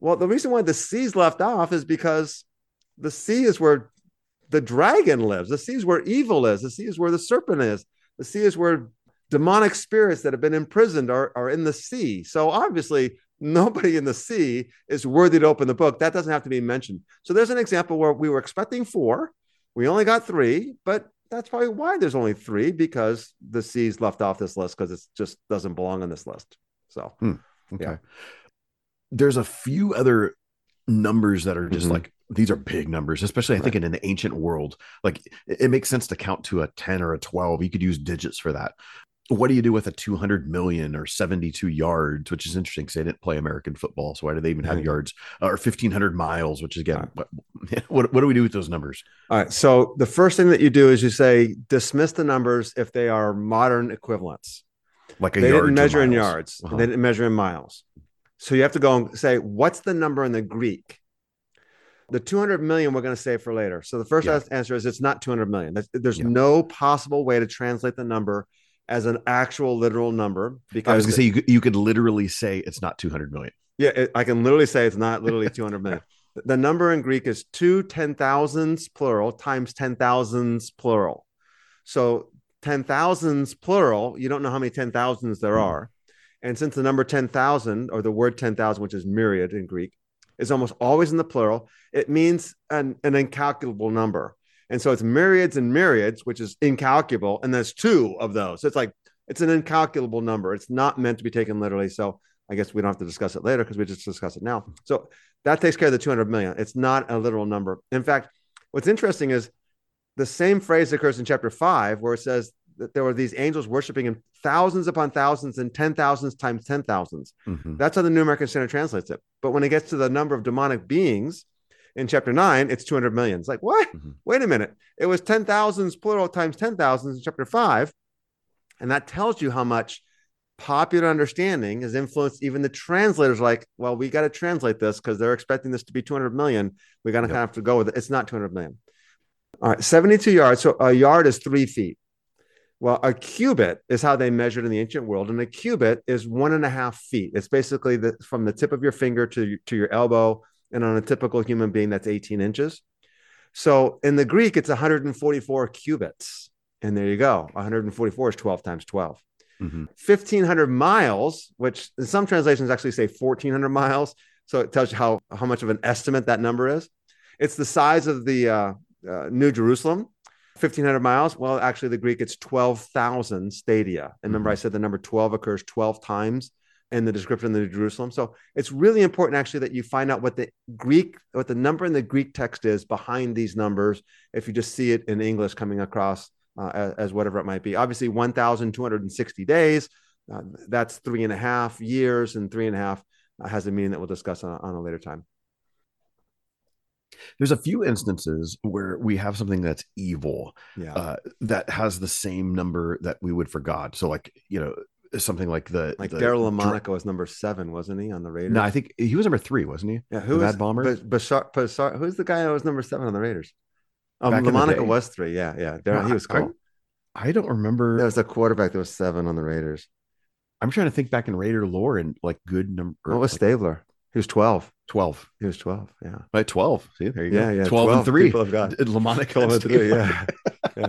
Well, the reason why the sea's left off is because the sea is where the dragon lives. The sea is where evil is. The sea is where the serpent is. The sea is where demonic spirits that have been imprisoned are, are in the sea. So obviously, nobody in the sea is worthy to open the book. That doesn't have to be mentioned. So there's an example where we were expecting four, we only got three, but that's probably why there's only three because the sea's left off this list because it just doesn't belong on this list. So Okay. Yeah. There's a few other numbers that are just Mhm. like these are big numbers, especially I think in the ancient world. Like it, it makes sense to count to a 10 or a 12. You could use digits for that. What do you do with a 200 million or 72 yards, which is interesting because they didn't play American football. So why do they even have Right. yards or 1500 miles, which is again, Right. what, what, what do we do with those numbers? All right. So the first thing that you do is you say dismiss the numbers if they are modern equivalents. Like a They yard didn't measure in yards. Uh-huh. They didn't measure in miles. So you have to go and say, what's the number in the Greek? The 200 million we're going to say for later. So the first Yeah. answer is it's not 200 million. That's- There's Yeah. no possible way to translate the number as an actual literal number because I was gonna say you could, you could literally say it's not 200 million. Yeah, it, I can literally say it's not literally 200 million. the number in Greek is two ten thousands plural times ten thousands plural. So ten thousands plural, you don't know how many ten thousands there Mhm. are. And since the number 10,000 or the word 10,000, which is myriad in Greek, is almost always in the plural, it means an, an incalculable number. And so it's myriads and myriads, which is incalculable. And there's two of those. So it's like, it's an incalculable number. It's not meant to be taken literally. So I guess we don't have to discuss it later because we just discuss it now. So that takes care of the 200 million. It's not a literal number. In fact, what's interesting is the same phrase occurs in chapter five, where it says that there were these angels worshiping him thousands upon thousands and ten thousands times ten thousands. Mhm. That's how the New American Standard translates it. But when it gets to the number of demonic beings in chapter nine, it's 200 million. It's like, what? Mhm. Wait a minute. It was 10 thousands plural times 10 thousands in chapter five. And that tells you how much popular understanding has influenced even the translators like, well, we got to translate this because they're expecting this to be 200 million. We got to Yep. kind of have to go with it. It's not 200 million. All right, 72 yards. So a yard is three feet. Well, a cubit is how they measured in the ancient world, and a cubit is one and a half feet. It's basically the, from the tip of your finger to, to your elbow, and on a typical human being, that's 18 inches. So in the Greek, it's 144 cubits. And there you go. 144 is 12 times 12. Mhm. 1500 miles, which in some translations actually say 1400 miles. So it tells you how, how much of an estimate that number is. It's the size of the uh, uh, New Jerusalem, 1500 miles. Well, actually, the Greek, it's 12,000 stadia. And remember, I said the number 12 occurs 12 times in the description of the New Jerusalem. So it's really important actually that you find out what the Greek, what the number in the Greek text is behind these numbers. If you just see it in English coming across uh, as, as whatever it might be. Obviously, 1,260 days. Uh, that's three and a half years, and three and a half uh, has a meaning that we'll discuss on, on a later time. there's a few instances where we have something that's evil Yeah. uh, that has the same number that we would for God. So, like you know, something like the like the Daryle Lamonica was number seven, wasn't he, on the Raiders? No, I think he was number three, wasn't he? yeah, who Mad was Bomber? Ba- Bashar, Bashar, who's the guy that was number seven on the Raiders? Um, Back the LaMonica was three. Yeah, yeah. Daryl, No, he was I- cool. I don't remember. There was a quarterback that was seven on the Raiders. I'm trying to think back in Raider lore and like good number. What was like Stabler? He was twelve. twelve? He was twelve. Yeah. Right, twelve. See, there you Yeah, go. yeah, Twelve, and three. people of God. D- Lamonica Twelve and and three, yeah. yeah.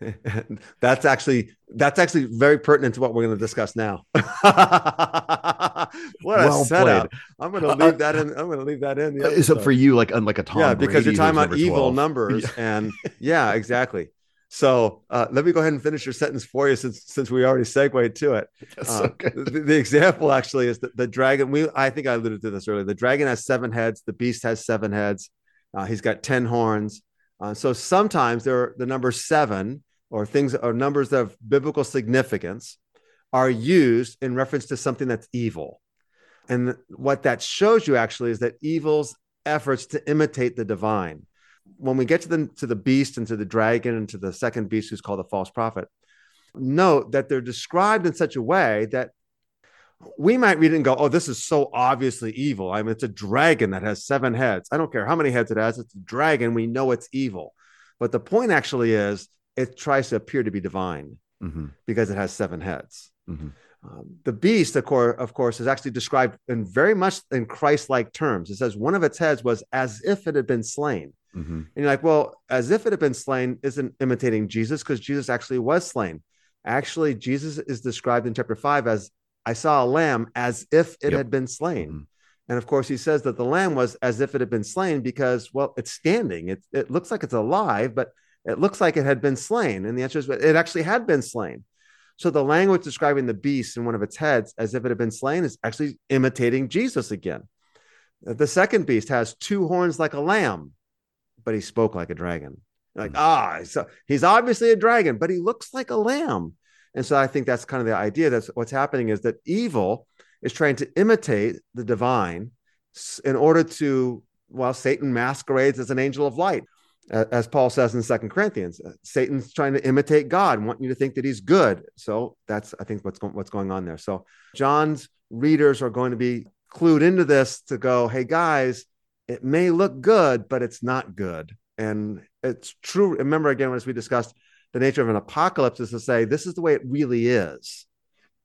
that's actually that's actually very pertinent to what we're going to discuss now. what Well a setup! played. I'm going to Uh, leave that in. I'm going to leave that in. The it episode. for you like unlike a Tom? yeah, because Brady you're talking about evil 12? numbers, Yeah. and yeah, exactly. So uh, let me go ahead and finish your sentence for you, since since we already segued to it. Uh, so the, the example actually is that the dragon. We I think I alluded to this earlier. The dragon has seven heads. The beast has seven heads. Uh, he's got ten horns. Uh, so sometimes there are the number seven or things or numbers of biblical significance are used in reference to something that's evil. And what that shows you actually is that evil's efforts to imitate the divine. When we get to the to the beast and to the dragon and to the second beast who's called the false prophet, note that they're described in such a way that we might read it and go, "Oh, this is so obviously evil." I mean, it's a dragon that has seven heads. I don't care how many heads it has; it's a dragon. We know it's evil. But the point actually is, it tries to appear to be divine Mhm, because it has seven heads. mhm. Um, the beast, of course, of course, is actually described in very much in Christ-like terms. It says one of its heads was as if it had been slain. Mhm. And you're like, well, as if it had been slain isn't imitating Jesus because Jesus actually was slain. Actually, Jesus is described in chapter five as I saw a lamb as if it Yep. had been slain. Mhm. And of course, he says that the lamb was as if it had been slain because, well, it's standing. It, it looks like it's alive, but it looks like it had been slain. And the answer is, it actually had been slain. So the language describing the beast in one of its heads as if it had been slain is actually imitating Jesus again. The second beast has two horns like a lamb, but he spoke like a dragon. Like, ah, so he's obviously a dragon, but he looks like a lamb. And so I think that's kind of the idea. That's what's happening is that evil is trying to imitate the divine in order to, well, Satan masquerades as an angel of light. As Paul says in Second Corinthians, uh, Satan's trying to imitate God, want you to think that he's good. So that's, I think, what's going what's going on there. So John's readers are going to be clued into this to go, hey guys, it may look good, but it's not good. And it's true. Remember again, as we discussed, the nature of an apocalypse is to say this is the way it really is.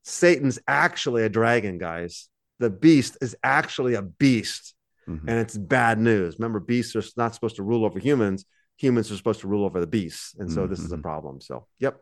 Satan's actually a dragon, guys. The beast is actually a beast, Mhm. and it's bad news. Remember, beasts are not supposed to rule over humans. Humans are supposed to rule over the beasts, and so this is a Mhm. problem. So, yep,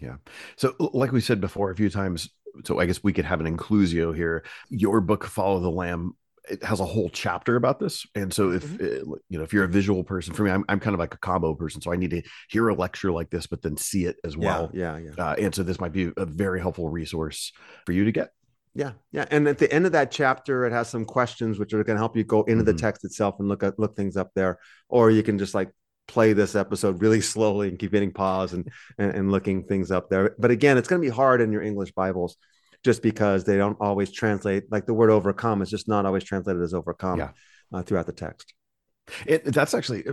Yeah. So, like we said before a few times, so I guess we could have an inclusio here. Your book, Follow the Lamb, it has a whole chapter about this. And so, if Mm-hmm. uh, you know, if you're a visual person, for me, I'm, I'm kind of like a combo person, so I need to hear a lecture like this, but then see it as well. yeah, yeah, yeah. Uh, and so, this might be a very helpful resource for you to get. Yeah, yeah, and at the end of that chapter, it has some questions which are going to help you go into the Mhm. text itself and look at look things up there, or you can just like play this episode really slowly and keep hitting pause and and, and looking things up there. But again, it's going to be hard in your English Bibles just because they don't always translate. Like the word overcome is just not always translated as overcome Yeah. uh, throughout the text. It, that's actually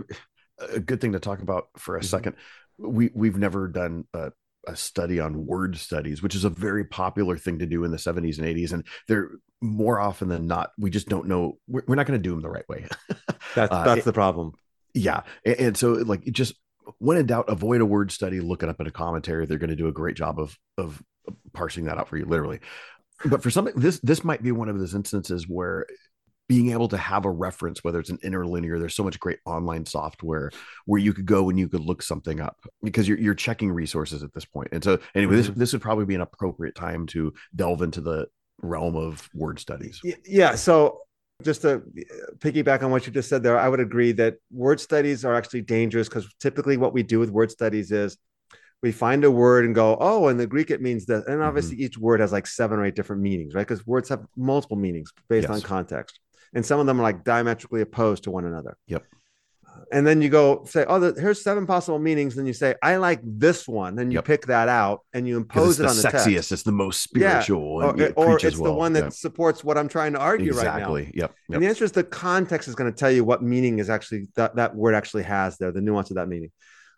a- good thing to talk about for a Mhm. second. We we've never done a, a study on word studies, which is a very popular thing to do in the 70s and 80s, and they're more often than not we just don't know. We're, we're not going to do them the right way. That's Uh, that's it- the problem. yeah, and, and so like just when in doubt, avoid a word study. Look it up in a commentary. They're going to do a great job of of parsing that out for you, literally. But for something this this might be one of those instances where being able to have a reference, whether it's an interlinear, there's so much great online software where you could go and you could look something up because you're you're checking resources at this point. And so anyway, this this would probably be an appropriate time to delve into the realm of word studies. Yeah. So just to uh, piggyback on what you just said there, I would agree that word studies are actually dangerous because typically what we do with word studies is we find a word and go, oh, in the Greek it means that. And obviously each word has like seven or eight different meanings, right? Because words have multiple meanings based on context. And some of them are like diametrically opposed to one another. Yep. and then you go say, "Oh, the, here's seven possible meanings." Then you say, "I like this one," and you Yep. pick that out and you impose it on the sexiest. text. It's the most Yeah. spiritual. Or, and it or it's the one that Yeah. supports what I'm trying to argue right now. exactly. Yep. Yep. And the answer is the context is going to tell you what meaning is actually that, that word actually has there, the nuance of that meaning.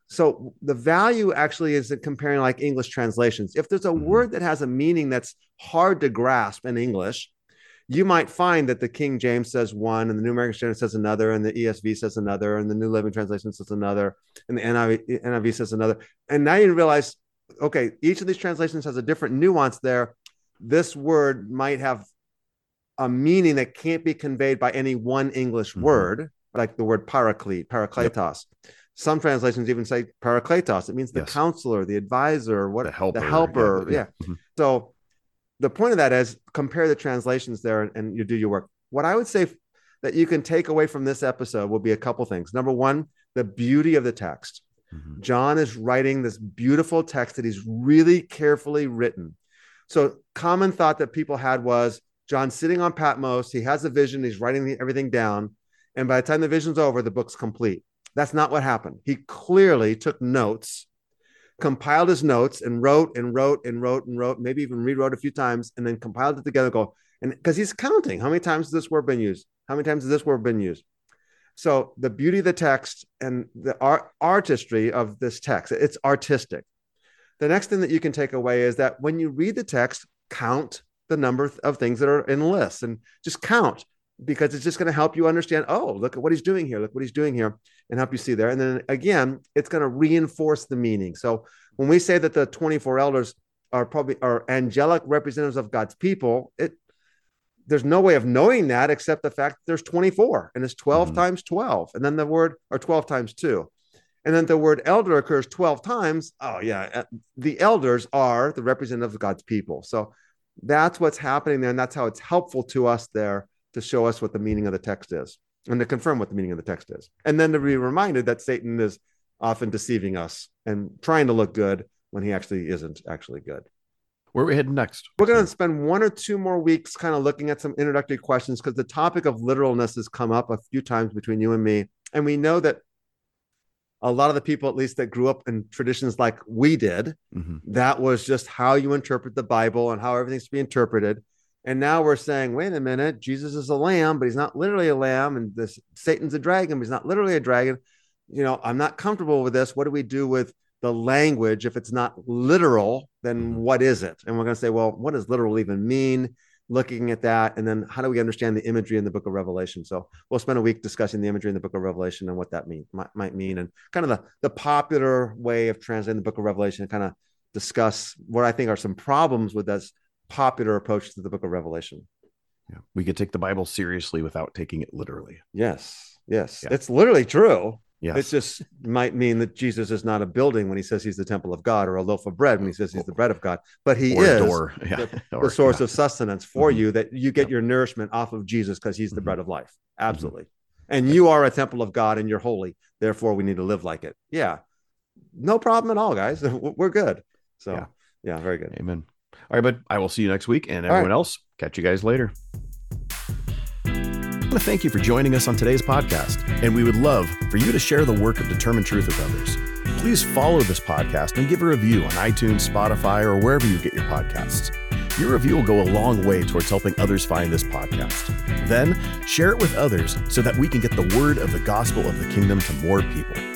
So the value actually is in comparing like English translations. If there's a Mhm. word that has a meaning that's hard to grasp in English, you might find that the King James says one, and the New American Standard says another, and the ESV says another, and the New Living Translation says another, and the NIV, NIV says another. And now you realize, okay, each of these translations has a different nuance there. This word might have a meaning that can't be conveyed by any one English Mhm. word, like the word paraclete, parakletos. Some translations even say parakletos. It means the Yes. counselor, the advisor, what The helper. the helper. Yeah. Mhm. So the point of that is compare the translations there and, and you do your work. What I would say f- that you can take away from this episode will be a couple things. Number one, the beauty of the text. Mhm. John is writing this beautiful text that he's really carefully written. So, common thought that people had was John sitting on Patmos, he has a vision, he's writing the- everything down, and by the time the vision's over, the book's complete. That's not what happened. He clearly took notes, compiled his notes, and wrote and wrote and wrote and wrote, maybe even rewrote a few times, and then compiled it together. Go and because he's counting how many times has this word been used? How many times has this word been used? So the beauty of the text and the art artistry of this text, it's artistic. The next thing that you can take away is that when you read the text, count the number of things that are in lists and just count because it's just going to help you understand. Oh, look at what he's doing here. Look what he's doing here, and help you see there. And then again, it's going to reinforce the meaning. So when we say that the 24 elders are probably are angelic representatives of God's people, it there's no way of knowing that except the fact that there's 24 and it's 12 Mhm. times 12 and then the word or 12 times 2 and then the word elder occurs 12 times oh yeah uh, the elders are the representatives of god's people so that's what's happening there and that's how it's helpful to us there to show us what the meaning of the text is and to confirm what the meaning of the text is and then to be reminded that satan is often deceiving us and trying to look good when he actually isn't actually good Where are we heading next? we're going to spend one or two more weeks kind of looking at some introductory questions because the topic of literalness has come up a few times between you and me. And we know that a lot of the people, at least that grew up in traditions like we did, Mhm. that was just how you interpret the Bible and how everything's to be interpreted. And now we're saying, wait a minute, Jesus is a lamb, but he's not literally a lamb, and this Satan's a dragon, but he's not literally a dragon. You know, I'm not comfortable with this. What do we do with the language if it's not literal? Then what is it? And we're going to say, well, what does literal even mean? Looking at that, and then how do we understand the imagery in the Book of Revelation? So we'll spend a week discussing the imagery in the Book of Revelation and what that mean might, might mean, and kind of the the popular way of translating the Book of Revelation, and kind of discuss what I think are some problems with this popular approach to the Book of Revelation. Yeah. We could take the Bible seriously without taking it literally. Yes, yes, Yeah. it's literally true. Yes. It just might mean that Jesus is not a building when he says he's the temple of God, or a loaf of bread when he says he's the bread of God, but he or is door. Yeah. the, Or- the source yeah. of sustenance for Mhm. you that you get Yep. your nourishment off of Jesus because he's the Mhm. bread of life. Absolutely. And you are a temple of God and you're holy. Therefore, we need to live like it. Yeah. No problem at all, guys. We're good. So, Yeah. yeah, very good. Amen. All right, bud. I will see you next week. And All right. everyone else, catch you guys later. I want to thank you for joining us on today's podcast. And we would love for you to share the work of Determine Truth with others. Please follow this podcast and give a review on iTunes, Spotify, or wherever you get your podcasts. Your review will go a long way towards helping others find this podcast. Then share it with others so that we can get the word of the gospel of the kingdom to more people.